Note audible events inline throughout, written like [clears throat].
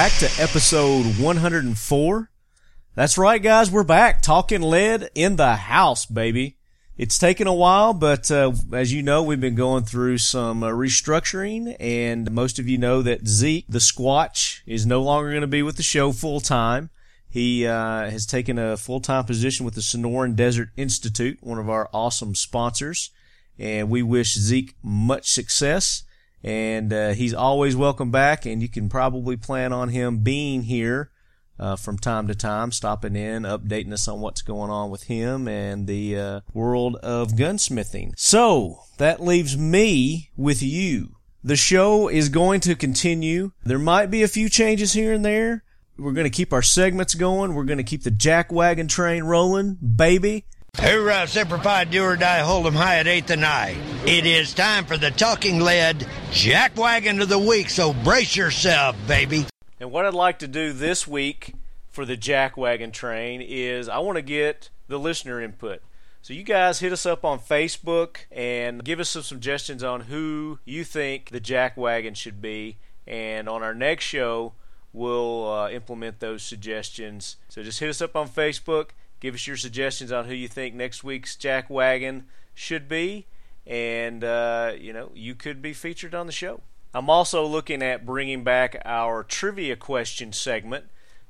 back to episode 104. That's right, guys, we're back talking lead in the house, baby. It's taken a while, but uh, as you know, we've been going through some uh, restructuring, and most of you know that Zeke, the Squatch, is no longer going to be with the show full time. He uh, has taken a full time position with the Sonoran Desert Institute, one of our awesome sponsors, and we wish Zeke much success. And uh, he's always welcome back, and you can probably plan on him being here uh, from time to time, stopping in, updating us on what's going on with him and the uh, world of gunsmithing. So that leaves me with you. The show is going to continue. There might be a few changes here and there. We're going to keep our segments going. We're going to keep the jack wagon train rolling, baby. Hoorah, Semper Fi, do or die, hold 'em high at eighth and I. It is time for the talking lead jack wagon of the week, so brace yourself, baby. And what I'd like to do this week for the jackwagon train is I want to get the listener input. So you guys hit us up on Facebook and give us some suggestions on who you think the jackwagon should be. And on our next show, we'll uh, implement those suggestions. So just hit us up on Facebook, give us your suggestions on who you think next week's jackwagon should be, and uh, you know you could be featured on the show. I'm also looking at bringing back our trivia question segment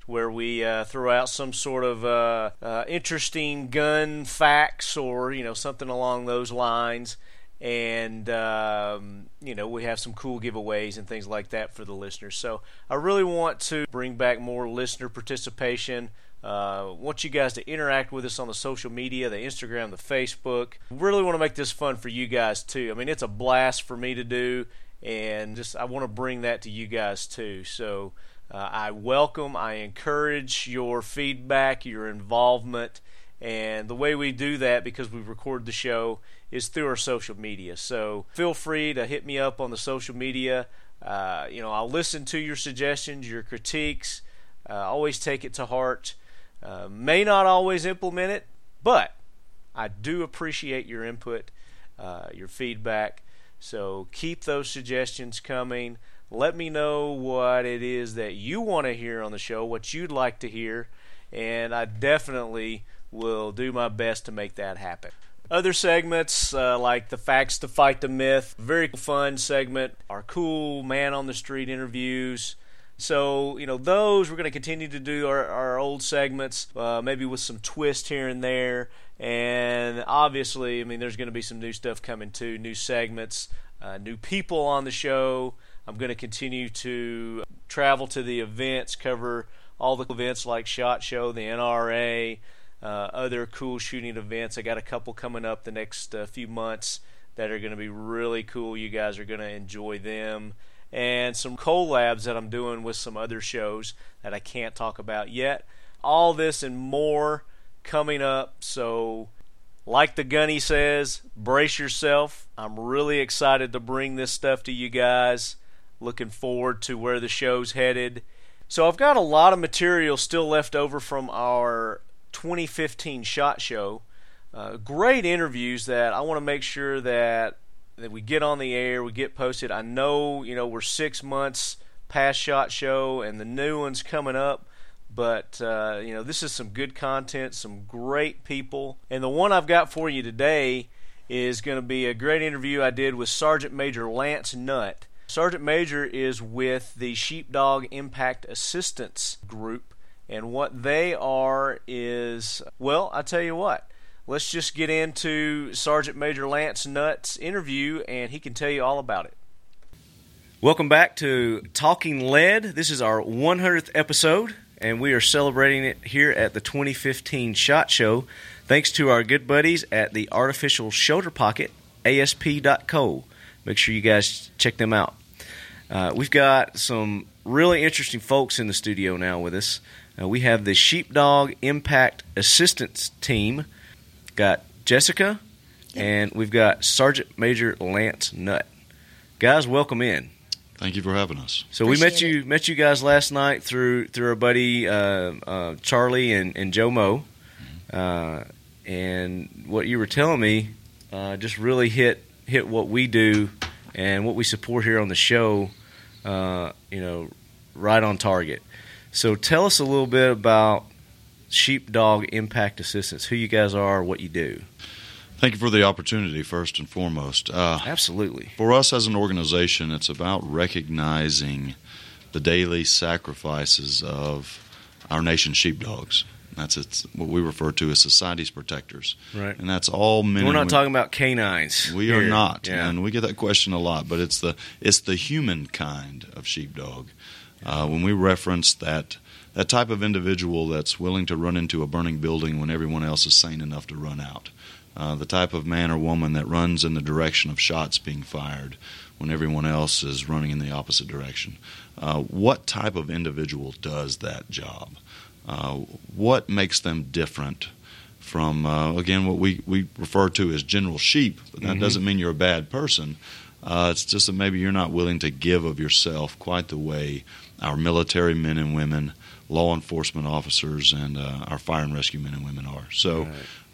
where we uh, throw out some sort of uh, uh, interesting gun facts or you know something along those lines and um, you know we have some cool giveaways and things like that for the listeners so i really want to bring back more listener participation uh, want you guys to interact with us on the social media, the Instagram, the Facebook. Really want to make this fun for you guys too. I mean, it's a blast for me to do, and just I want to bring that to you guys too. So uh, I welcome, I encourage your feedback, your involvement, and the way we do that because we record the show is through our social media. So feel free to hit me up on the social media. Uh, you know, I'll listen to your suggestions, your critiques. Uh, always take it to heart. Uh, may not always implement it, but I do appreciate your input, uh, your feedback. So keep those suggestions coming. Let me know what it is that you want to hear on the show, what you'd like to hear, and I definitely will do my best to make that happen. Other segments uh, like the facts to fight the myth, very fun segment. Our cool man on the street interviews. So you know those we're going to continue to do our, our old segments, uh, maybe with some twist here and there. And obviously, I mean, there's going to be some new stuff coming too, new segments, uh, new people on the show. I'm going to continue to travel to the events, cover all the events like SHOT Show, the NRA, uh, other cool shooting events. I got a couple coming up the next uh, few months that are going to be really cool. You guys are going to enjoy them. And some collabs that I'm doing with some other shows that I can't talk about yet. All this and more coming up. So, like the gunny says, brace yourself. I'm really excited to bring this stuff to you guys. Looking forward to where the show's headed. So I've got a lot of material still left over from our 2015 shot show. Uh, great interviews that I want to make sure that that we get on the air, we get posted. I know you know we're six months past shot show, and the new one's coming up. But uh, you know this is some good content, some great people, and the one I've got for you today is going to be a great interview I did with Sergeant Major Lance Nutt. Sergeant Major is with the Sheepdog Impact Assistance Group, and what they are is, well, I tell you what, let's just get into Sergeant Major Lance Nutt's interview, and he can tell you all about it. Welcome back to Talking Lead. This is our 100th episode, and we are celebrating it here at the 2015 SHOT Show, thanks to our good buddies at the Artificial Shoulder Pocket, ASP.co. Make sure you guys check them out. Uh, we've got some really interesting folks in the studio now with us. Uh, we have the Sheepdog Impact Assistance Team. Got Jessica, and we've got Sergeant Major Lance Nutt. Guys, welcome in. Thank you for having us. So we met Appreciate you met you guys last night through through our buddy uh, uh, Charlie and, and Joe Mo, uh, and what you were telling me uh, just really hit hit what we do and what we support here on the show. Uh, you know, right on target. So tell us a little bit about Sheepdog Impact Assistance, who you guys are, what you do. Thank you for the opportunity, first and foremost. Uh, Absolutely. For us as an organization, it's about recognizing the daily sacrifices of our nation's sheepdogs. That's it's what we refer to as society's protectors, right? And that's all men. We're not talking about canines. We here. are not, yeah. and we get that question a lot. But it's the it's the human kind of sheepdog. Uh, when we reference that that type of individual that's willing to run into a burning building when everyone else is sane enough to run out, uh, the type of man or woman that runs in the direction of shots being fired when everyone else is running in the opposite direction. Uh, what type of individual does that job? Uh, what makes them different from, uh, again, what we, we refer to as general sheep? But that mm-hmm. doesn't mean you're a bad person. Uh, it's just that maybe you're not willing to give of yourself quite the way our military men and women, law enforcement officers, and uh, our fire and rescue men and women are. So right.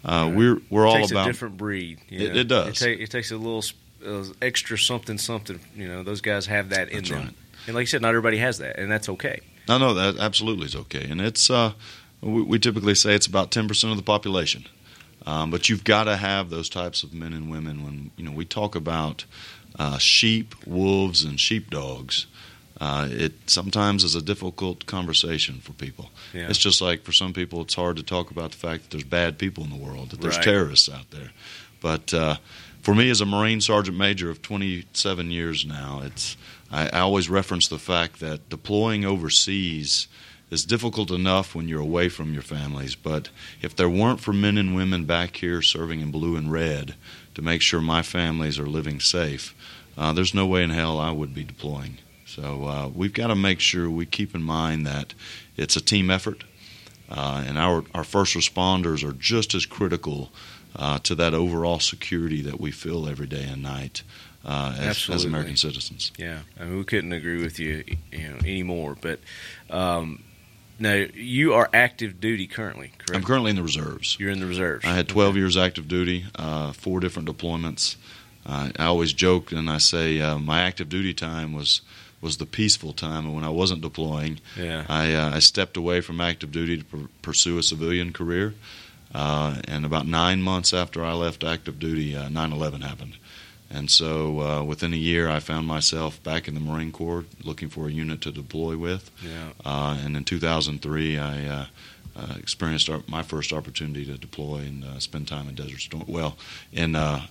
Uh, right. we're we're all about a different breed. It, it, does. It, ta- it, takes a little uh, extra something something. You know, those guys have that in that's them. Right. And like you said, not everybody has that, and that's okay. No, no, that absolutely is okay, and it's uh, we, we, typically say it's about ten percent of the population. Um, but you've got to have those types of men and women when you know we talk about uh, sheep, wolves, and sheepdogs. Uh, it sometimes is a difficult conversation for people. Yeah. It's just like for some people, it's hard to talk about the fact that there's bad people in the world, that there's right. terrorists out there. But uh, for me, as a Marine Sergeant Major of 27 years now, it's I, I always reference the fact that deploying overseas is difficult enough when you're away from your families. But if there weren't for men and women back here serving in blue and red to make sure my families are living safe, uh, there's no way in hell I would be deploying. So uh, we've got to make sure we keep in mind that it's a team effort, uh, and our our first responders are just as critical uh, to that overall security that we feel every day and night uh, as, as, American citizens. Yeah, I mean, we couldn't agree with you, you know, anymore. But um, now you are active duty currently, correct? I'm currently in the reserves. You're in the reserves. I had 12 okay. years active duty, uh, four different deployments. I always joke and I say uh, my active duty time was was the peaceful time, and when I wasn't deploying, yeah. I, uh, I stepped away from active duty to pr- pursue a civilian career. Uh, and about nine months after I left active duty, 9 uh, 11 happened. And so uh, within a year, I found myself back in the Marine Corps looking for a unit to deploy with. Yeah. Uh, and in 2003, I uh, uh, experienced our, my first opportunity to deploy and uh, spend time in Desert Storm. Well, in uh,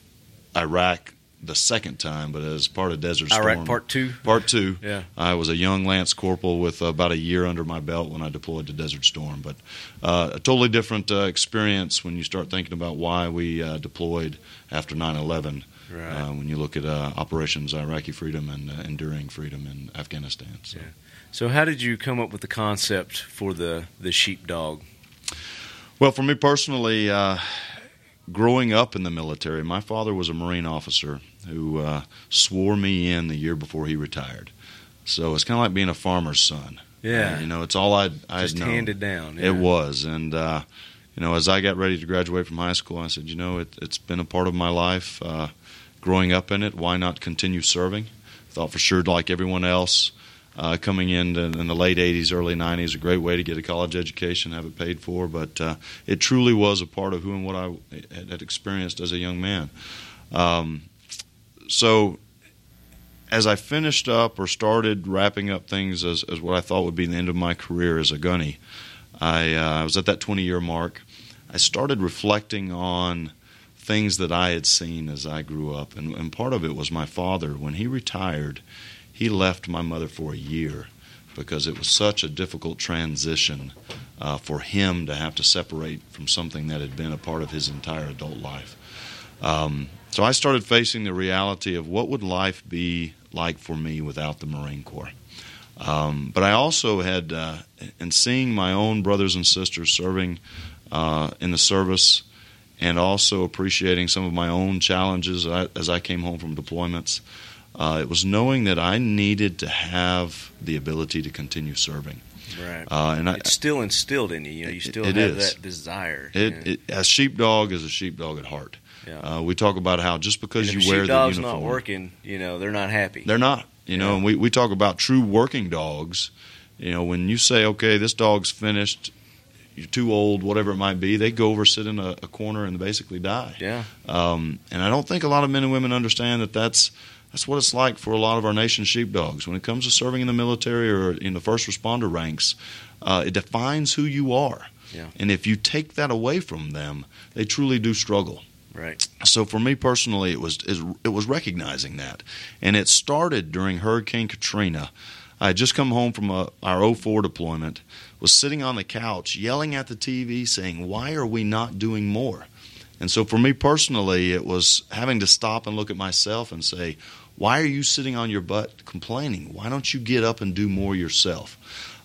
Iraq the second time, but as part of Desert Storm. Iraq Part Two. Part Two. Yeah. I was a young lance corporal with about a year under my belt when I deployed to Desert Storm, but uh, a totally different uh, experience when you start thinking about why we uh, deployed after 9/11. Right. Uh, when you look at uh, operations Iraqi freedom and uh, enduring freedom in Afghanistan. So. Yeah. So how did you come up with the concept for the the sheepdog? Well, for me personally, growing up in the military, my father was a Marine officer who uh, swore me in the year before he retired. So it's kind of like being a farmer's son. Yeah, uh, you know, it's all I'd I'd just known. handed down. Yeah. It was, and uh, you know, as I got ready to graduate from high school, I said, you know, it, has been a part of my life. Uh, growing up in it, why not continue serving? Thought for sure, like everyone else, uh, coming in in the late 80s, early 90s, a great way to get a college education, have it paid for. But uh, it truly was a part of who and what I had experienced as a young man. Um, so as I finished up or started wrapping up things as, as what I thought would be the end of my career as a gunny, I, uh, I was at that 20 year mark. I started reflecting on things that I had seen as I grew up. And, and part of it was my father. When he retired, he left my mother for a year because it was such a difficult transition uh, for him to have to separate from something that had been a part of his entire adult life. Um, so I started facing the reality of what would life be like for me without the Marine Corps. Um, but I also had, uh, in seeing my own brothers and sisters serving uh, in the service, and also appreciating some of my own challenges as I came home from deployments, uh, it was knowing that I needed to have the ability to continue serving. Right. Uh, and I, it's still instilled in you. You know, you still have is. that desire. It, it, a sheepdog is a sheepdog at heart. Yeah. Uh, we talk about how just because you wear the dog's uniform, not working, you know, they're not happy. They're not. You know, and we, we talk about true working dogs. You know, when you say, okay, this dog's finished, you're too old, whatever it might be, they go over, sit in a, a corner, and basically die. Yeah. Um, and I don't think a lot of men and women understand that that's that's what it's like for a lot of our nation's sheepdogs. When it comes to serving in the military or in the first responder ranks, uh, it defines who you are. Yeah. And if you take that away from them, they truly do struggle. Right. So for me personally, it was it was recognizing that, and it started during Hurricane Katrina. I had just come home from a, our 04 deployment, was sitting on the couch yelling at the TV, saying, "Why are we not doing more?" And so for me personally, it was having to stop and look at myself and say, "Why are you sitting on your butt complaining? Why don't you get up and do more yourself?"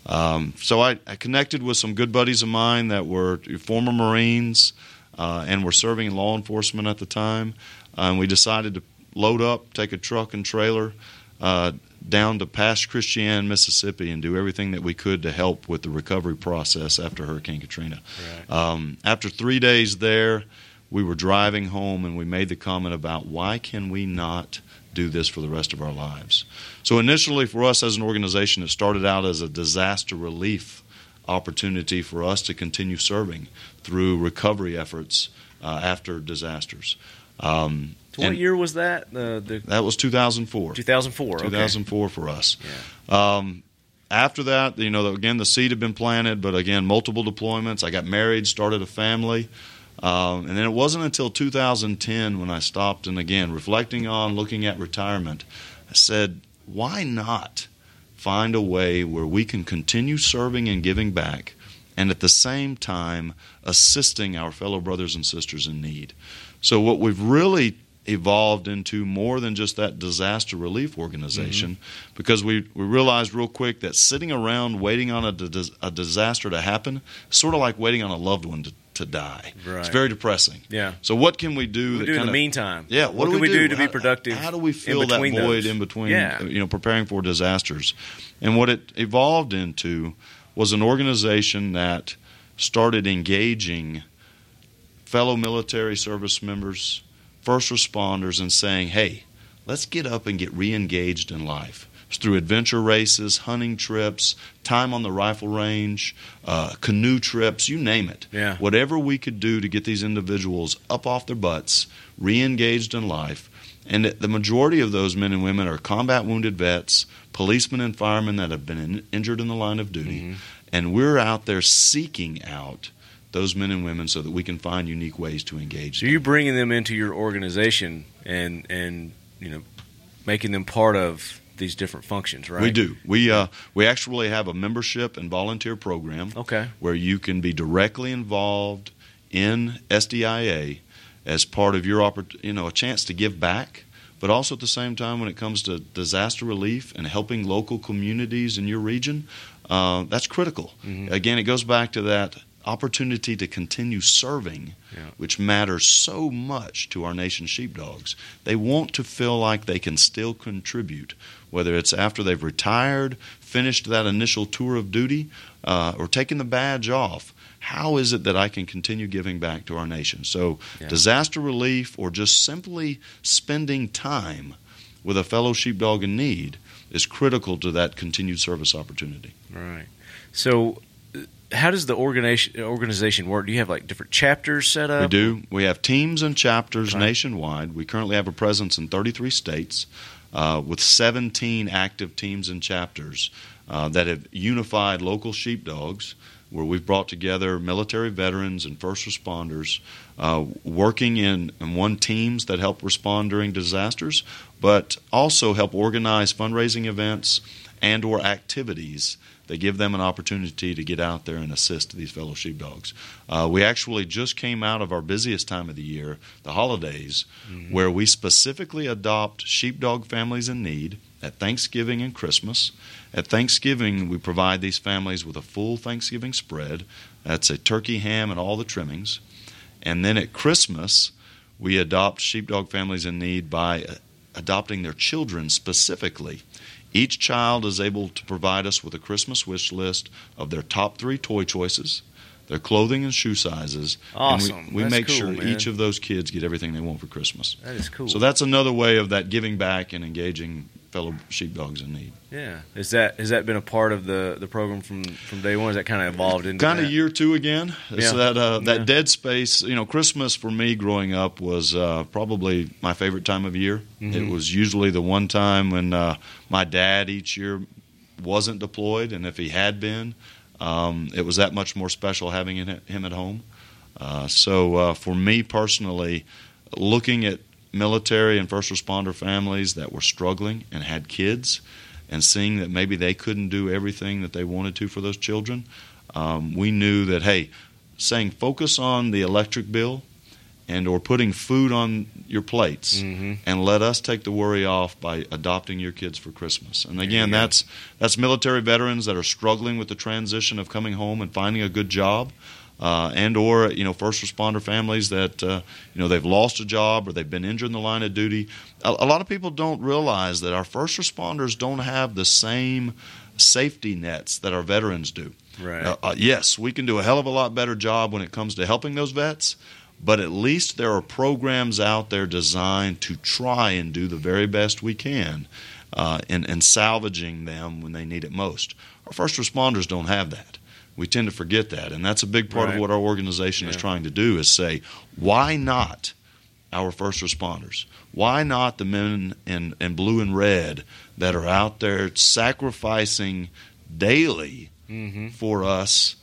Um, so I, I connected with some good buddies of mine that were former Marines uh, and were serving in law enforcement at the time. And we decided to load up, take a truck and trailer uh, down to Pass Christian, Mississippi, and do everything that we could to help with the recovery process after Hurricane Katrina. Right. Um, after three days there, we were driving home and we made the comment about why can we not do this for the rest of our lives? So initially, for us as an organization, it started out as a disaster relief opportunity for us to continue serving through recovery efforts uh, after disasters. Um, what year was that? The the that was 2004. 2004. okay. 2004 for us. Um, after that, you know, again, the seed had been planted, but again, multiple deployments. I got married, started a family. Um, and then it wasn't until 2010 when I stopped and again, reflecting on looking at retirement, I said, why not find a way where we can continue serving and giving back and at the same time assisting our fellow brothers and sisters in need? So, what we've really evolved into more than just that disaster relief organization because we, we realized real quick that sitting around waiting on a, a disaster to happen sort of like waiting on a loved one to, to die. Right. It's very depressing. Yeah. So what can we do What that do in the of meantime? yeah, what, can do we do, to How- be productive? How do we fill that void those? in between, Yeah. Uh, you know, preparing for disasters? And what it evolved into was an organization that started engaging fellow military service members, first responders, and saying, "Hey, let's get up and get re-engaged in life." Through adventure races, hunting trips, time on the rifle range, uh, canoe trips, you name it Yeah. whatever we could do to get these individuals up off their butts, re-engaged in life. And the majority of those men and women are combat wounded vets, policemen and firemen that have been in, injured in the line of duty. Mhm. And we're out there seeking out those men and women so that we can find unique ways to engage So them. you're bringing them into your organization and and you know making them part of these different functions, right? We do. We uh, we actually have a membership and volunteer program Okay. where you can be directly involved in SDIA as part of your oppor- you know a chance to give back, but also at the same time when it comes to disaster relief and helping local communities in your region, uh, that's critical. Mhm. Again, it goes back to that opportunity to continue serving, Yeah. which matters so much to our nation's sheepdogs. They want to feel like they can still contribute, whether it's after they've retired, finished that initial tour of duty, uh, or taken the badge off. How is it that I can continue giving back to our nation? So, Yeah. disaster relief or just simply spending time with a fellow sheepdog in need is critical to that continued service opportunity. Right. So how does the organization organization work? Do you have like different chapters set up? We do. We have teams and chapters Okay. nationwide. We currently have a presence in 33 states uh, with 17 active teams and chapters uh, that have unified local sheepdogs, where we've brought together military veterans and first responders uh, working in, in one teams that help respond during disasters, but also help organize fundraising events and or activities that give them an opportunity to get out there and assist these fellow sheepdogs. Uh, we actually just came out of our busiest time of the year, the holidays, where we specifically adopt sheepdog families in need at Thanksgiving and Christmas. At Thanksgiving, we provide these families with a full Thanksgiving spread. That's a turkey ham and all the trimmings. And then at Christmas, we adopt sheepdog families in need by uh, adopting their children specifically. Each child is able to provide us with a Christmas wish list of their top three toy choices, their clothing and shoe sizes, Awesome. and we, we make cool, sure man. each of those kids get everything they want for Christmas. That is cool. So that's another way of that giving back and engaging fellow sheepdogs in need. Yeah, is that has that been a part of the the program from from day one? Has that kind of evolved into kind of year two again? Yeah. that uh, that Yeah. dead space. You know, Christmas for me growing up was uh, probably my favorite time of year. Mhm. It was usually the one time when uh, my dad each year wasn't deployed, and if he had been, um, it was that much more special having him him at home. Uh, so uh, for me personally, looking at military and first responder families that were struggling and had kids, and seeing that maybe they couldn't do everything that they wanted to for those children, um, we knew that hey, saying focus on the electric bill and or putting food on your plates Mhm. and let us take the worry off by adopting your kids for Christmas. And again, that's that's military veterans that are struggling with the transition of coming home and finding a good job. Uh, and or you know first responder families that uh, you know they've lost a job or they've been injured in the line of duty. A, a lot of people don't realize that our first responders don't have the same safety nets that our veterans do. right. Uh, uh, yes, we can do a hell of a lot better job when it comes to helping those vets, but at least there are programs out there designed to try and do the very best we can uh, in, in salvaging them when they need it most. Our first responders don't have that. We tend to forget that, and that's a big part Right. of what our organization is trying to do is say, why not our first responders? Why not the men in, in blue and red that are out there sacrificing daily mm-hmm. for us,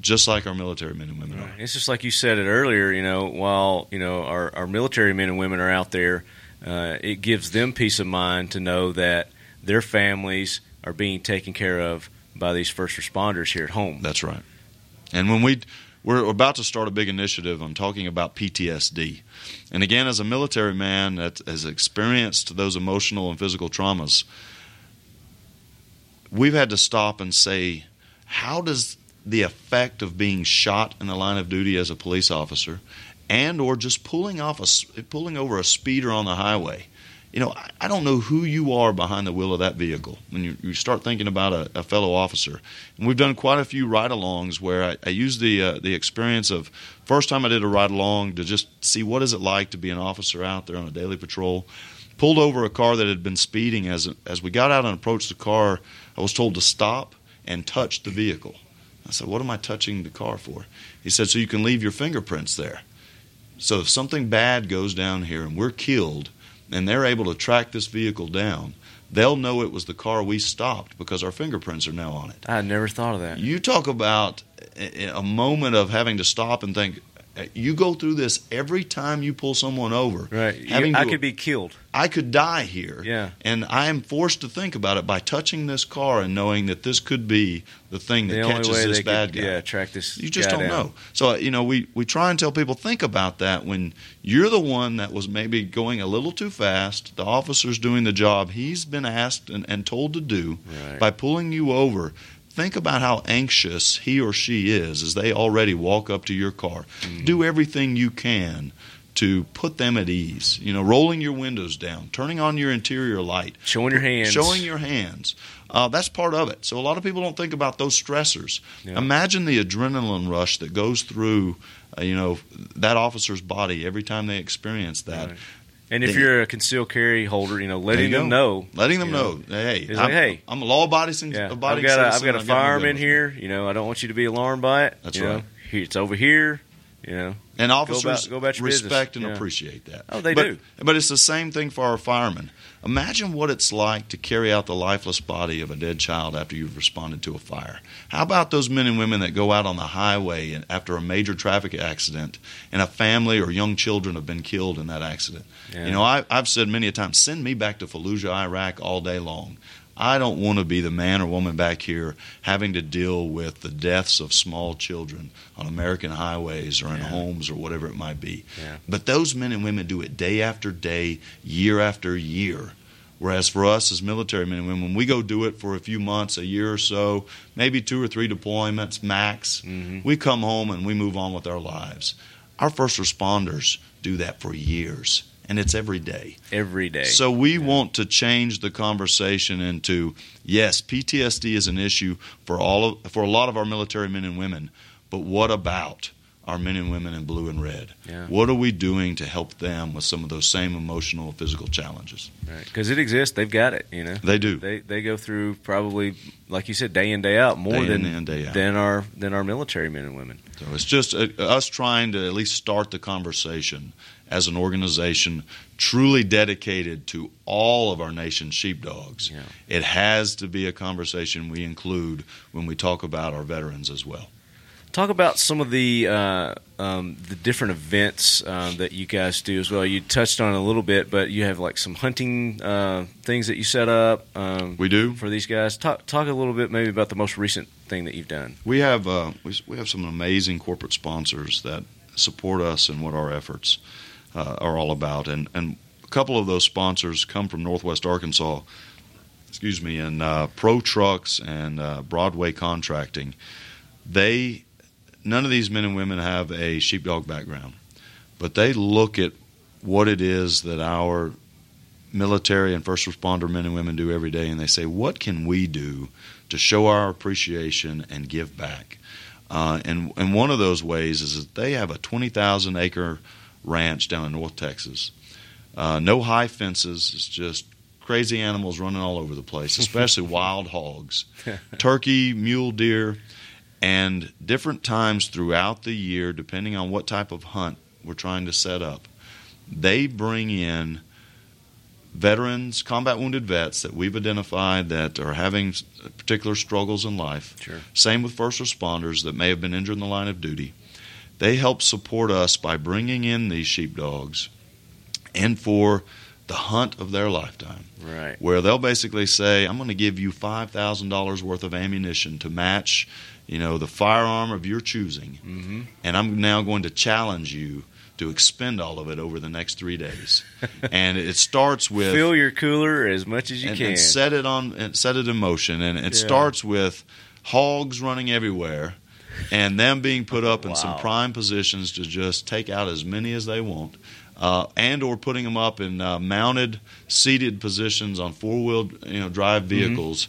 just like our military men and women are. It's just like you said it earlier. You know, while you know our, our military men and women are out there, uh, it gives them peace of mind to know that their families are being taken care of by these first responders here at home. That's right. And when we we're about to start a big initiative on talking about PTSD, and again, as a military man that has experienced those emotional and physical traumas, we've had to stop and say, how does the effect of being shot in the line of duty as a police officer, and or just pulling off a pulling over a speeder on the highway, you know, I- don't know who you are behind the wheel of that vehicle when you, you start thinking about a, a fellow officer. And we've done quite a few ride-alongs where I, I used the uh, the experience of first time I did a ride-along to just see what is it like to be an officer out there on a daily patrol. Pulled over a car that had been speeding. As as we got out and approached the car, I was told to stop and touch the vehicle. I said, "What am I touching the car for?" He said, "So you can leave your fingerprints there. So if something bad goes down here and we're killed." And they're able to track this vehicle down, they'll know it was the car we stopped because our fingerprints are now on it. I never thought of that. You talk about a moment of having to stop and think. Uh, you go through this every time you pull someone over. Right. You- I to- could be killed. I could die here. Yeah. And I am forced to think about it by touching this car and knowing that this could be the thing that The catches this bad could, guy. yeah, track this. You just don't down. know. So you know, we we try and tell people think about that when you're the one that was maybe going a little too fast. The officer's doing the job he's been asked and, and told to do Right. by pulling you over. Think about how anxious he or she is as they already walk up to your car. Mm. Do everything you can to put them at ease. You know, rolling your windows down, turning on your interior light, Showing your hands. showing your hands. Uh, that's part of it. So a lot of people don't think about those stressors. Yeah. Imagine the adrenaline rush that goes through, uh, you know, that officer's body every time they experience that. Right. And if you're a concealed carry holder, you know, letting you them know. Letting them you know, hey, I'm, like, hey. I'm a Yeah, I've abiding got a, I've got a I've got my firearm in here. You know, I don't want you to be alarmed by it. That's you right. Here, it's over here. You know. And officers go about your business. respect and Yeah. appreciate that. Oh, they but, do. But it's the same thing for our firemen. Imagine what it's like to carry out the lifeless body of a dead child after you've responded to a fire. How about those men and women that go out on the highway and after a major traffic accident and a family or young children have been killed in that accident? Yeah. You know, I, I've said many a time, send me back to Fallujah, Iraq all day long. I don't want to be the man or woman back here having to deal with the deaths of small children on American highways or in Yeah. homes or whatever it might be. Yeah. But those men and women do it day after day, year after year. Whereas for us as military men and women, when we go do it for a few months, a year or so, maybe two or three deployments max, Mhm. we come home and we move on with our lives. Our first responders do that for years, and it's every day. Every day. So we want to change the conversation into yes, PTSD is an issue for all of, for a lot of our military men and women, but what about our men and women in blue and red? Yeah. What are we doing to help them with some of those same emotional, physical challenges? Because it exists, they've got it. You know, They do. They they go through probably, like you said, day in day out more Day than day out. than our than our military men and women. So it's just uh, us trying to at least start the conversation as an organization truly dedicated to all of our nation's sheepdogs. Yeah. It has to be a conversation we include when we talk about our veterans as well. Talk about some of the uh, um, the different events uh, that you guys do as well. You touched on it a little bit, but you have like some hunting uh, things that you set up. Um, We do. for these guys. Talk talk a little bit maybe about the most recent thing that you've done. We have uh, we, we have some amazing corporate sponsors that support us in what our efforts uh, are all about, and and a couple of those sponsors come from Northwest Arkansas. Excuse me, and uh, Pro Trucks and uh, Broadway Contracting. They none of these men and women have a sheepdog background, but they look at what it is that our military and first responder men and women do every day, and they say, what can we do to show our appreciation and give back? Uh, and and one of those ways is that they have a 20,000 acre ranch down in North Texas. Uh, no high fences. It's just crazy animals running all over the place, [laughs] especially wild hogs, turkey, mule deer, and different times throughout the year, depending on what type of hunt we're trying to set up. They bring in veterans, combat wounded vets that we've identified that are having particular struggles in life. Sure. Same with first responders that may have been injured in the line of duty. They help support us by bringing in these sheepdogs and for the hunt of their lifetime, Right. where they'll basically say, I'm going to give you $5,000 worth of ammunition to match, you know, the firearm of your choosing, Mm-hmm. and I'm now going to challenge you to expend all of it over the next three days. [laughs] and it starts with Fill your cooler as much as you and, can. and set it on and set it in motion. And it Yeah. starts with hogs running everywhere, and them being put up in some prime positions to just take out as many as they want, uh, and or putting them up in uh, mounted, seated positions on four wheel you know drive vehicles,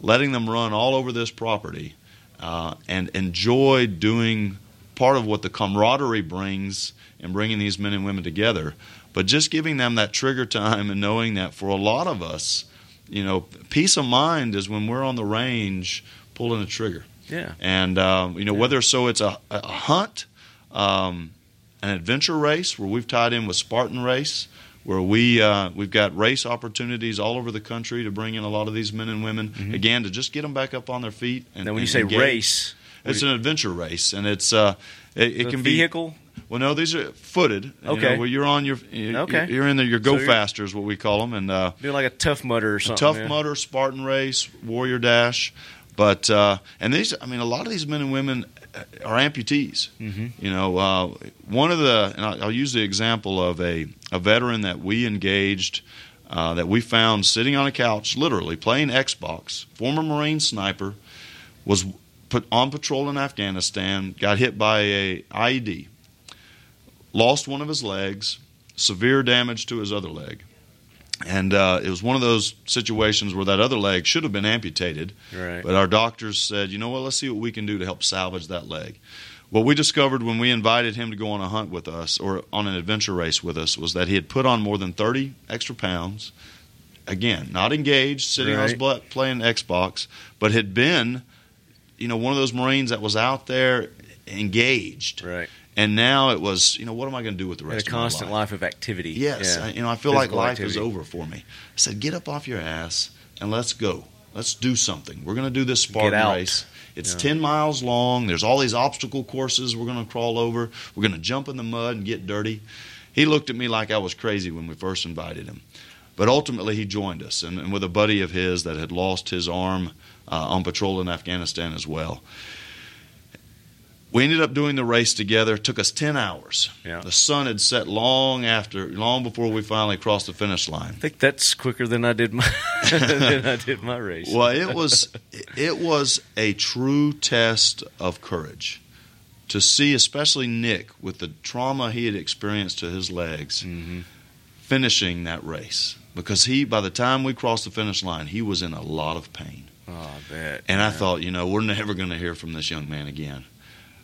letting them run all over this property, uh, and enjoy doing part of what the camaraderie brings in bringing these men and women together. But just giving them that trigger time and knowing that for a lot of us, you know, peace of mind is when we're on the range pulling a trigger. Yeah. And um, you know, Yeah. whether so it's a, a hunt, um, an adventure race where we've tied in with Spartan Race, where we uh, we've got race opportunities all over the country to bring in a lot of these men and women again to just get them back up on their feet. And Now, when you say race, it's an adventure race, and it's uh, it, it can be vehicle. well, no, these are footed. You Okay. know, where you're on your, you, Okay. you're in there. Your go So faster is what we call them, and uh, Doing like a tough mudder or something. tough yeah. mudder, Spartan race, warrior dash. But uh, and these, I mean, a lot of these men and women are amputees. Mhm. You know, uh, one of the, and I'll, I'll use the example of a a veteran that we engaged. Uh, that we found sitting on a couch, literally playing Xbox. Former Marine sniper was put on patrol in Afghanistan. Got hit by a IED. Lost one of his legs. Severe damage to his other leg. And uh, it was one of those situations where that other leg should have been amputated. Right. But our doctors said, you know what, let's see what we can do to help salvage that leg. What we discovered when we invited him to go on a hunt with us or on an adventure race with us was that he had put on more than 30 extra pounds. Again, not engaged, sitting on his butt playing Xbox, but had been, you know, one of those Marines that was out there engaged. Right. And now it was, you know, what am I going to do with the And a rest of my life? A constant life? of activity. Yes, Yeah. I, you know, I feel like life activity. is over for me. I said, get up off your ass and let's go. Let's do something. We're going to do this Spartan race. It's Yeah. 10 miles long. There's all these obstacle courses we're going to crawl over. We're going to jump in the mud and get dirty. He looked at me like I was crazy when we first invited him. But ultimately, he joined us, and, and with a buddy of his that had lost his arm uh, on patrol in Afghanistan as well. We ended up doing the race together. It took us 10 hours. Yeah. The sun had set long after, long before we finally crossed the finish line. I think that's quicker than I did my [laughs] than I did my race. Well, it was it was a true test of courage to see, especially Nick, with the trauma he had experienced to his legs, hmm finishing that race. Because he, by the time we crossed the finish line, he was in a lot of pain. Oh, I bet. And I thought, you know, we're never going to hear from this young man again.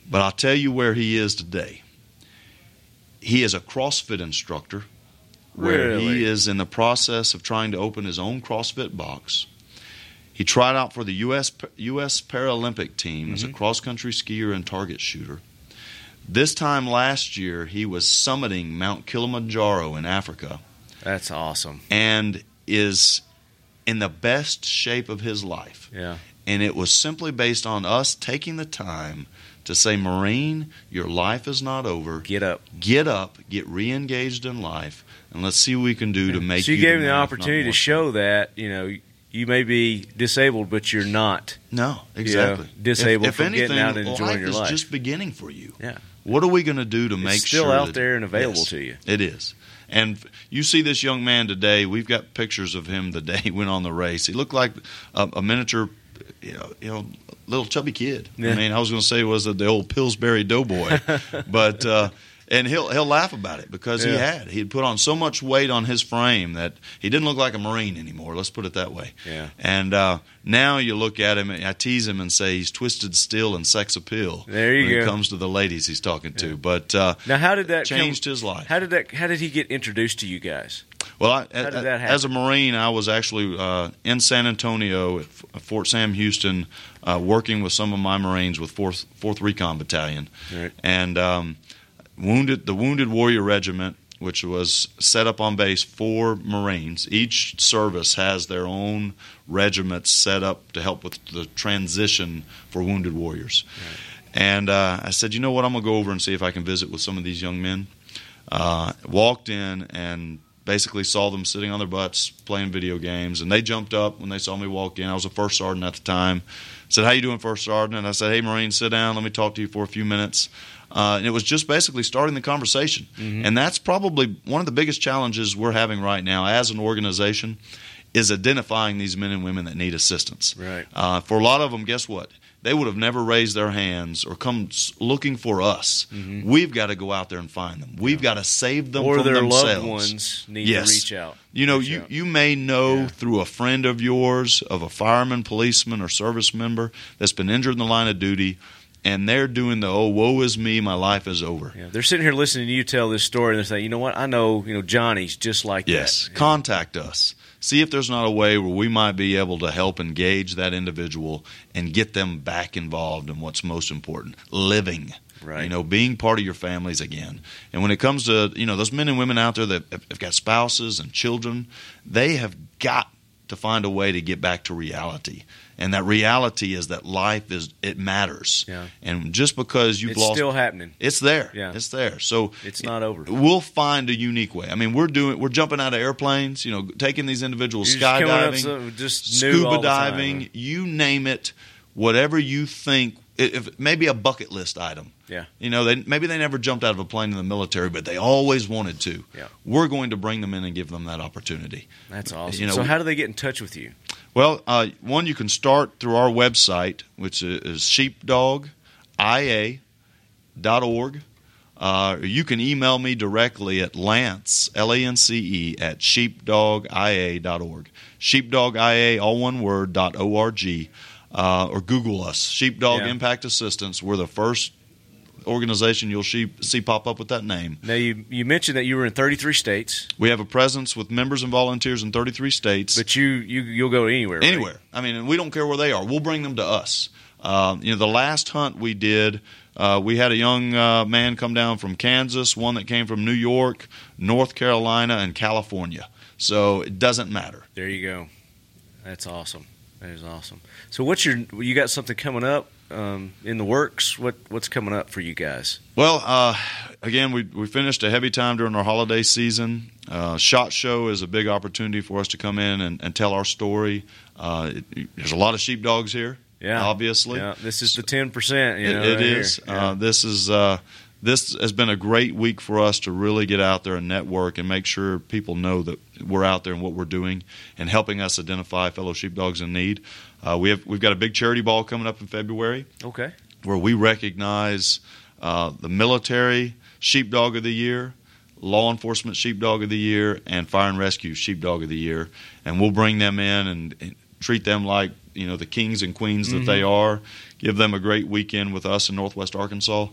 But I'll tell you where he is today. He is a CrossFit instructor where Really? he is in the process of trying to open his own CrossFit box. He tried out for the U.S. U.S. Paralympic team as a Mhm. cross country skier and target shooter. This time last year, he was summiting Mount Kilimanjaro in Africa That's awesome. and is in the best shape of his life. Yeah. And it was simply based on us taking the time to say, Marine, your life is not over. Get up. Get up, get re engaged in life, and let's see what we can do to make so you, you gave him the opportunity to show that you know you may be disabled, but you're not. No, exactly. disabled if, if from anything, getting out and enjoying life your is life. just beginning for you. Yeah. What are we going to do to make it's still sure out that- there and available Yes, to you. It is. And you see this young man today. We've got pictures of him the day he went on the race. He looked like a, a miniature, you know, you know, little chubby kid. Yeah. I mean, I was going to say was the old Pillsbury Doughboy, [laughs] but uh, and he'll he'll laugh about it because he had he had put on so much weight on his frame that he didn't look like a Marine anymore. Let's put it that way. Yeah. And uh, now you look at him, and I tease him and say he's twisted still and sex appeal. There you when go. it comes to the ladies he's talking to. Yeah. But uh, Now, how did that changed come, his life. How did that? How did he get introduced to you guys? Well, I, How did a- that as a Marine, I was actually uh, in San Antonio at F- Fort Sam Houston, uh, working with some of my Marines with Fourth Fourth Recon Battalion, Right. and um, wounded the Wounded Warrior Regiment, which was set up on base for Marines. Each service has their own regiment set up to help with the transition for wounded warriors. And uh, I said, you know what? I'm gonna go over and see if I can visit with some of these young men. Uh, walked in and basically saw them sitting on their butts playing video games, and they jumped up when they saw me walk in. I was a first sergeant at the time. Said, "How you doing, first sergeant?" And I said, "Hey, Marine, sit down. Let me talk to you for a few minutes." Uh, and it was just basically starting the conversation, and that's probably one of the biggest challenges we're having right now as an organization is identifying these men and women that need assistance. Right. Uh, for a lot of them, guess what? They would have never raised their hands or come looking for us. We've got to go out there and find them. We've got to save them or from their themselves. loved ones need Yes. to reach out. You know, Reach you, out. you may know Yeah. through a friend of yours, of a fireman, policeman, or service member that's been injured in the line of duty, and they're doing the "oh woe is me, my life is over." Yeah, they're sitting here listening to you tell this story, and they're saying, "You know what? I know, you know, Johnny's just like Yes, that." contact us. See if there's not a way where we might be able to help engage that individual and get them back involved in what's most important, living. Right. You know, being part of your families again. And when it comes to, you know, those men and women out there that have got spouses and children, they have got to find a way to get back to reality. And that reality is that life is it matters. Yeah. And just because you've it's lost still happening. it's there. Yeah. It's there. So It's not over. we'll find a unique way. I mean, we're doing we're jumping out of airplanes, you know, taking these individuals You're just skydiving, just all scuba the time, diving, you name it, whatever you think. If maybe a bucket list item. Yeah. You know, they maybe they never jumped out of a plane in the military, but they always wanted to. Yeah. We're going to bring them in and give them that opportunity. That's awesome. You know, so, how do they get in touch with you? Well, uh, one you can start through our website, which is sheepdogia.org. Uh, you can email me directly at Lance, L A N C E, at sheepdogia.org. Sheepdogia, all one word, dot O-R-G. Uh, or Google us, Sheepdog Yeah. Impact Assistance. We're the first organization you'll see, see pop up with that name. Now, you you mentioned that you were in 33 states, We have a presence with members and volunteers in 33 states. but you you you'll go anywhere. right? Anywhere. I mean, and we don't care where they are. We'll bring them to us. Um, you know, the last hunt we did, uh, we had a young uh, man come down from Kansas, one that came from New York, North Carolina, and California. So it doesn't matter. There you go. That's awesome. That is awesome. So, what's your you got something coming up um, in the works? What what's coming up for you guys? Well, uh, again, we, we finished a heavy time during our holiday season. Uh, Shot Show is a big opportunity for us to come in and, and tell our story. Uh, it, there's a lot of sheepdogs here, Yeah, obviously. Yeah, this is the 10 percent. You know, it right is. Yeah. Uh, this is. This has been a great week for us to really get out there and network and make sure people know that we're out there and what we're doing and helping us identify fellow sheepdogs in need. Uh, we have we've got a big charity ball coming up in February okay. where we recognize uh, the military sheepdog of the year, law enforcement sheepdog of the year, and fire and rescue sheepdog of the year, and we'll bring them in and, and treat them like you know the kings and queens that they are. Give them a great weekend with us in Northwest Arkansas.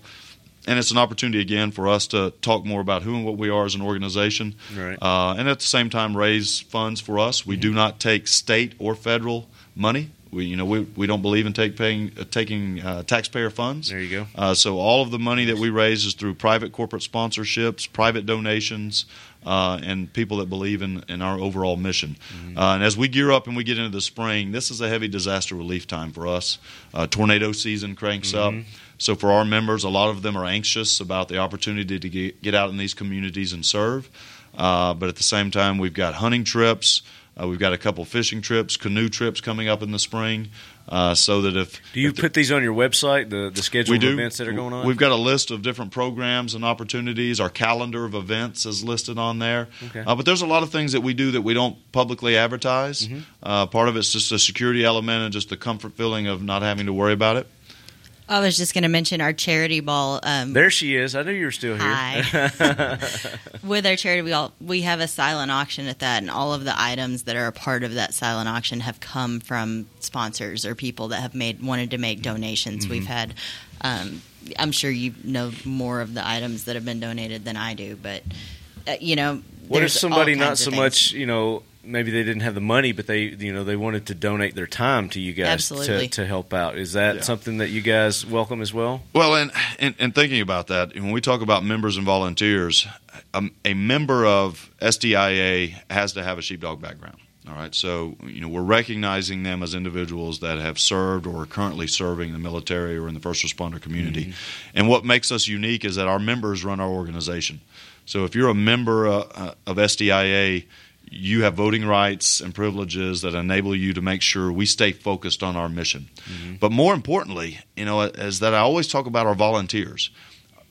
And it's an opportunity again for us to talk more about who and what we are as an organization, Right. uh, and at the same time raise funds for us. We do not take state or federal money. We, you know, we, we don't believe in take paying, uh, taking uh, taxpayer funds. There you go. Uh, so all of the money that we raise is through private corporate sponsorships, private donations, uh, and people that believe in, in our overall mission. Uh, and as we gear up and we get into the spring, this is a heavy disaster relief time for us. Uh, tornado season cranks up. So for our members, a lot of them are anxious about the opportunity to get, get out in these communities and serve. Uh, but at the same time, we've got hunting trips. Uh, we've got a couple fishing trips, canoe trips coming up in the spring. Uh, so that if Do you if the- put these on your website, the the schedule of do. events that are going on? We've got a list of different programs and opportunities. Our calendar of events is listed on there. Okay. Uh, but there's a lot of things that we do that we don't publicly advertise. Mm-hmm. Uh, part of it's just a security element and just the comfort feeling of not having to worry about it. I was just going to mention our charity ball. Um, there she is. I knew you were still here. Hi. [laughs] with our charity, we we have a silent auction at that, and all of the items that are a part of that silent auction have come from sponsors or people that have made wanted to make donations. Mm-hmm. We've had. Um, I'm sure you know more of the items that have been donated than I do, but uh, you know, What if somebody not so much, you know, maybe they didn't have the money, but they, you know, they wanted to donate their time to you guys to, to help out. Is that Yeah. something that you guys welcome as well? Well, and, and and thinking about that, when we talk about members and volunteers, um, a member of SDIA has to have a sheepdog background. All right, so you know we're recognizing them as individuals that have served or are currently serving in the military or in the first responder community. And what makes us unique is that our members run our organization. So if you're a member uh, uh, of SDIA, you have voting rights and privileges that enable you to make sure we stay focused on our mission. Mm-hmm. But more importantly, you know, is that I always talk about our volunteers.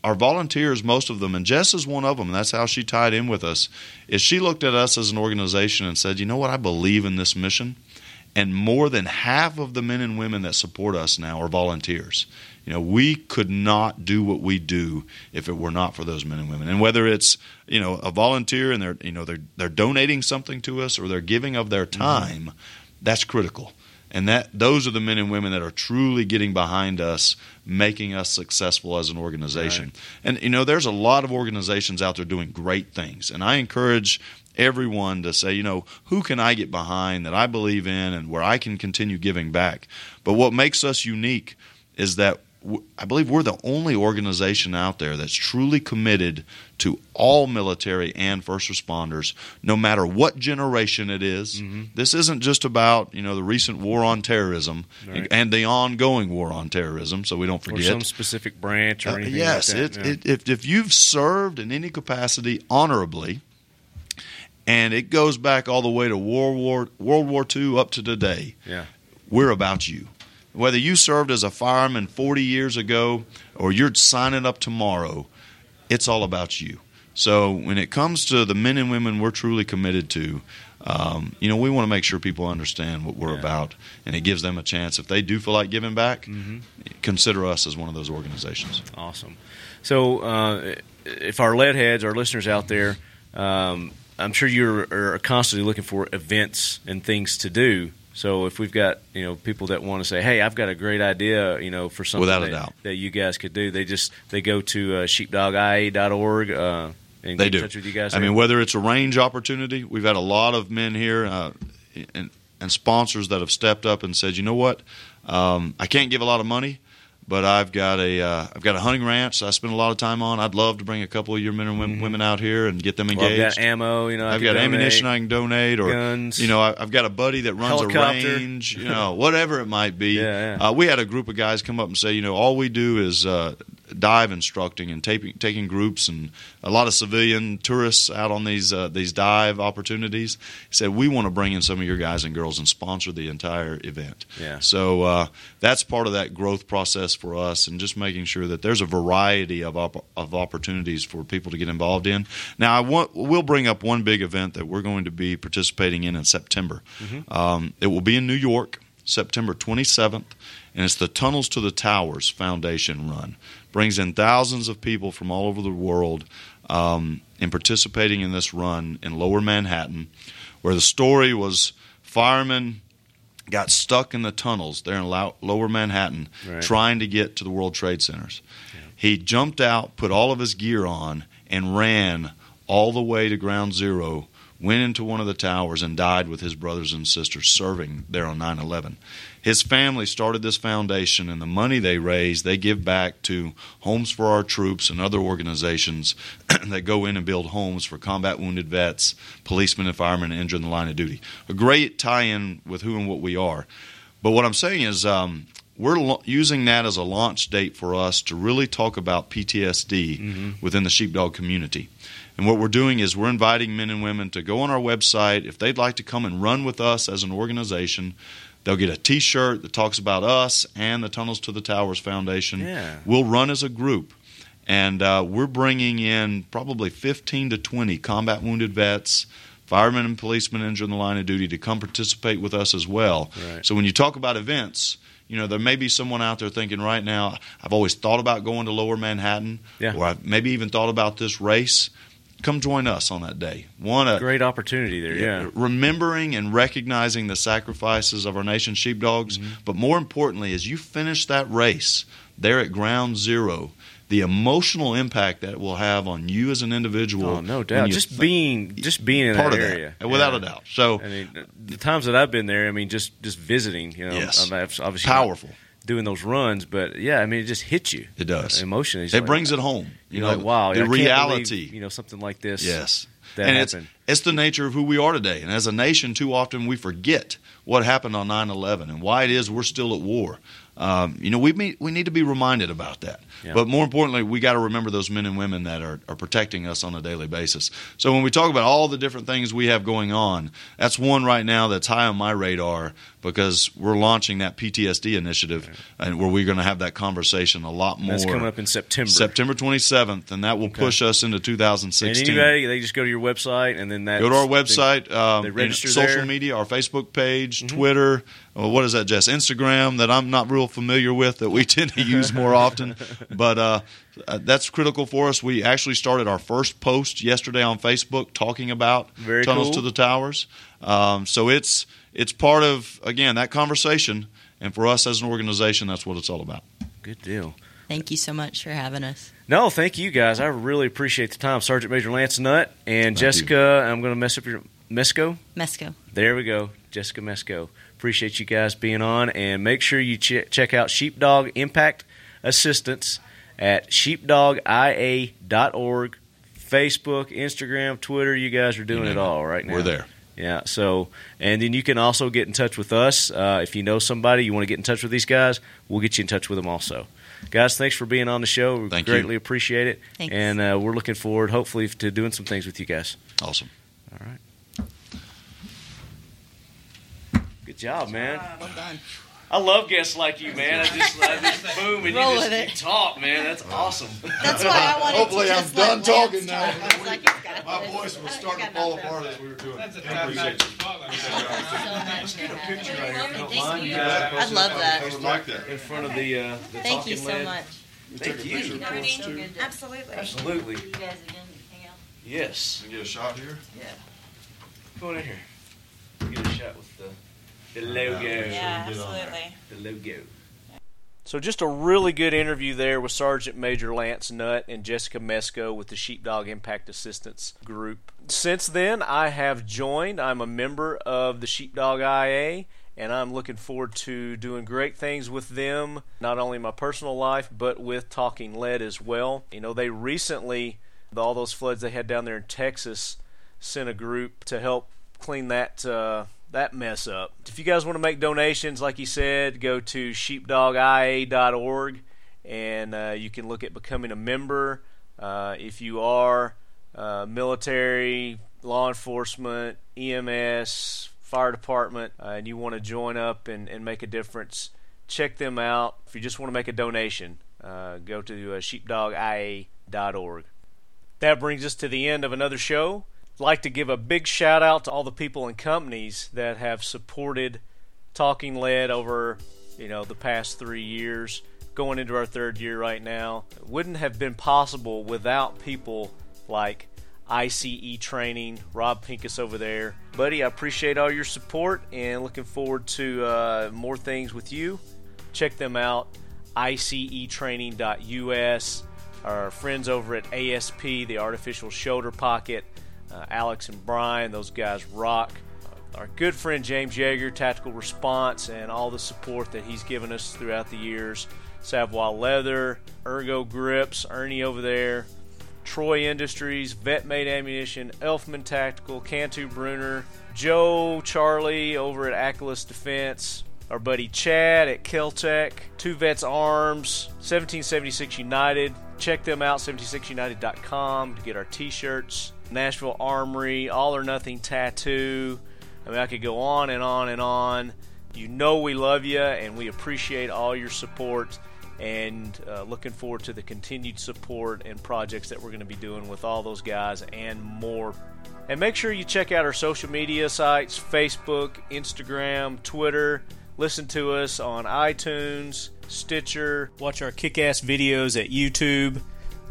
Our volunteers, most of them, and Jess is one of them. And that's how she tied in with us. Is she looked at us as an organization and said, "You know what? I believe in this mission." And more than half of the men and women that support us now are volunteers. You know, we could not do what we do if it were not for those men and women. And whether it's you know a volunteer and they're you know they're they're donating something to us or they're giving of their mm-hmm. time, that's critical. And that those are the men and women that are truly getting behind us, making us successful as an organization. And you know, there's a lot of organizations out there doing great things, and I encourage everyone to say, you know, who can I get behind that I believe in and where I can continue giving back. But what makes us unique is that I believe we're the only organization out there that's truly committed to all military and first responders, no matter what generation it is. This isn't just about you know the recent war on terrorism Right. and the ongoing war on terrorism, so we don't Or forget. some specific branch or Uh, anything yes, like that? it, Yeah. it, if if you've served in any capacity honorably, and it goes back all the way to World War World War II up to today, Yeah. we're about you. Whether you served as a fireman 40 years ago or you're signing up tomorrow, it's all about you. So when it comes to the men and women we're truly committed to, um, you know, we want to make sure people understand what we're Yeah. about, and it gives them a chance. If they do feel like giving back, Mm-hmm. consider us as one of those organizations. Awesome. So, uh, if our lead heads, our listeners out there, um, I'm sure you are constantly looking for events and things to do. So, if we've got you know people that want to say, "Hey, I've got a great idea," you know, for something Without a that, doubt. that you guys could do, they just they go to uh, sheepdogia.org uh, and They get do. in touch with you guys. I there. mean, whether it's a range opportunity, we've had a lot of men here uh, and, and sponsors that have stepped up and said, you know what, um, I can't give a lot of money, but I've got a uh, I've got a hunting ranch I spend a lot of time on. I'd love to bring a couple of your men and women, women out here and get them Mm-hmm. Well, I've engaged. got ammo. You know, I I've got donate. ammunition I can donate, or guns. you know, I, I've got a buddy that runs a range, you [laughs] know, whatever it might be. Yeah, yeah. Uh, we had a group of guys come up and say, you know, all we do is uh, dive instructing and taping, taking groups and a lot of civilian tourists out on these uh, these dive opportunities. He said we want to bring in some of your guys and girls and sponsor the entire event. Yeah. So uh, that's part of that growth process for us, and just making sure that there's a variety of op- of opportunities for people to get involved in. Now, I want we'll bring up one big event that we're going to be participating in in September. Um, it will be in New York, September 27th, and it's the Tunnels to the Towers Foundation Run. Brings in thousands of people from all over the world um, in participating in this run in Lower Manhattan, where the story was firemen got stuck in the tunnels there in lower Manhattan Right. trying to get to the World Trade Centers. He jumped out, put all of his gear on, and ran all the way to ground zero, went into one of the towers, and died with his brothers and sisters serving there on 9 11. His family started this foundation, and the money they raise, they give back to Homes for Our Troops and other organizations [clears throat] that go in and build homes for combat wounded vets, policemen, and firemen injured in the line of duty. A great tie in with who and what we are. But what I'm saying is, um, we're lo- using that as a launch date for us to really talk about PTSD within the sheepdog community. And what we're doing is we're inviting men and women to go on our website. If they'd like to come and run with us as an organization, they'll get a t shirt that talks about us and the Tunnels to the Towers Foundation. Yeah. We'll run as a group. And uh, we're bringing in probably 15 to 20 combat wounded vets, firemen and policemen injured in the line of duty to come participate with us as well. Right. So when you talk about events, you know, there may be someone out there thinking right now, I've always thought about going to lower Manhattan, Yeah. or I've maybe even thought about this race. Come join us on that day. One, Great opportunity there. Yeah. remembering and recognizing the sacrifices of our nation's sheepdogs, Mm-hmm. but more importantly, as you finish that race there at ground zero, the emotional impact that it will have on you as an individual. Oh, no doubt. Just th- being just being in part that of area, that, without Yeah. a doubt. So I mean, the times that I've been there, I mean, just just visiting, you know, Yes. Obviously not powerful. Doing those runs, but yeah, I mean, it just hits you. It does. emotionally. It like- brings it home. You You're know, like, wow, the I reality. believe, you know, something like this. Yes. that and happened. it's it's the nature of who we are today. And as a nation, too often we forget what happened on 9/11 and why it is we're still at war. Um, you know, we meet, we need to be reminded about that. Yeah. But more importantly, we got to remember those men and women that are, are protecting us on a daily basis. So when we talk about all the different things we have going on, that's one right now that's high on my radar because we're launching that PTSD initiative, and where we're going to have that conversation a lot more. That's coming up in September. September 27th, and that will push us into And 2016. anybody, they just go to your website, and then that Go to our website, um, they register social there. Mm-hmm. media, our Facebook page, Twitter. What is that, Jess? Instagram that I'm not real familiar with that we [laughs] tend to use more often. But uh, uh, that's critical for us. We actually started our first post yesterday on Facebook talking about Very tunnels cool. to the towers. Um, so it's it's part of again that conversation, and for us as an organization, that's what it's all about. Good deal. Thank you so much for having us. No, thank you guys. I really appreciate the time, Sergeant Major Lance Nutt and Thank Jessica. I'm going to mess up your Mesco. Mesco. There we go, Jessica Mesco. Appreciate you guys being on, and make sure you ch- check out Sheepdog Impact Assistance at sheepdogia.org. Facebook, Instagram, Twitter. You guys are doing You it it. all right now. We're there. Yeah. So, and then you can also get in touch with us uh, if you know somebody you want to get in touch with these guys. We'll get you in touch with them also. Guys, thanks for being on the show. We Thank you. greatly appreciate it. Thanks. And uh, we're looking forward, hopefully, to doing some things with you guys. Awesome. All right. Good job, man. Well done. I love guests like you, man. I just, I just [laughs] boom, and Roll you just with you talk, man. That's awesome. That's why I wanted Hopefully to I'm just done talking now. talk. Like, My voice was starting to fall apart as we were doing. That's a it. I appreciate you. to follow. So much Picture right here. Don't Thank mind you. you guys. I love that. I would like that. In front of the, uh, the Thank you so lead. much. Thank you. Absolutely. Absolutely. You guys again. Yes. Can we get a shot here? Yeah. Go in here. Get a shot with the, the logo. Yeah, Get on there. absolutely. The logo. So just a really good interview there with Sergeant Major Lance Nutt and Jessica Mesco with the Sheepdog Impact Assistance Group. Since then, I have joined. I'm a member of the Sheepdog IA, and I'm looking forward to doing great things with them, not only in my personal life, but with Talking Lead as well. You know, they recently, with all those floods they had down there in Texas, sent a group to help clean that uh, that mess up. If you guys want to make donations, like he said, go to sheepdogia.org and uh, you can look at becoming a member. Uh, if you are uh, military, law enforcement, EMS, fire department, uh, and you want to join up and, and make a difference, check them out. If you just want to make a donation, uh, go to uh, sheepdogia.org. That brings us to the end of another show. Like to give a big shout out to all the people and companies that have supported Talking Lead over, you know, the past three years, going into our third year right now. It wouldn't have been possible without people like ICE Training, Rob Pincus over there. Buddy, I appreciate all your support and looking forward to uh, more things with you. Check them out, icetraining.us. Our friends over at ASP, the Artificial Shoulder Pocket, uh, Alex and Brian, those guys rock. Our good friend James Yeager, Tactical Response, and all the support that he's given us throughout the years. Savoy Leather, Ergo Grips, Ernie over there, Troy Industries, VetMate Ammunition, Elftmann Tactical, Cantu Bruner, Joe Charlie over at Ackless Defense, our buddy Chad at Keltec, Two Vets Arms, 1776 United. Check them out, 76united.com to get our t shirts. Nashville Armory, All or Nothing Tattoo. I mean, I could go on and on and on. You know we love you and we appreciate all your support and uh, looking forward to the continued support and projects that we're going to be doing with all those guys and more. And make sure you check out our social media sites Facebook, Instagram, Twitter. Listen to us on iTunes, Stitcher. Watch our kick ass videos at YouTube.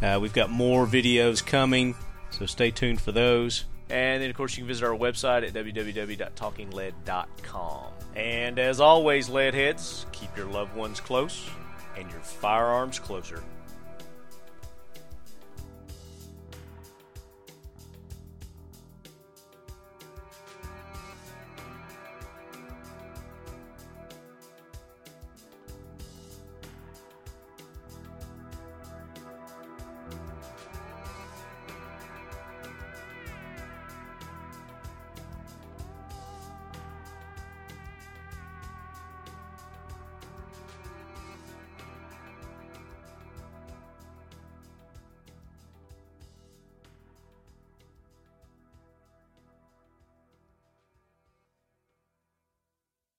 Uh, we've got more videos coming, so stay tuned for those. And then, of course, you can visit our website at www.talkinglead.com. And as always, leadheads, keep your loved ones close and your firearms closer.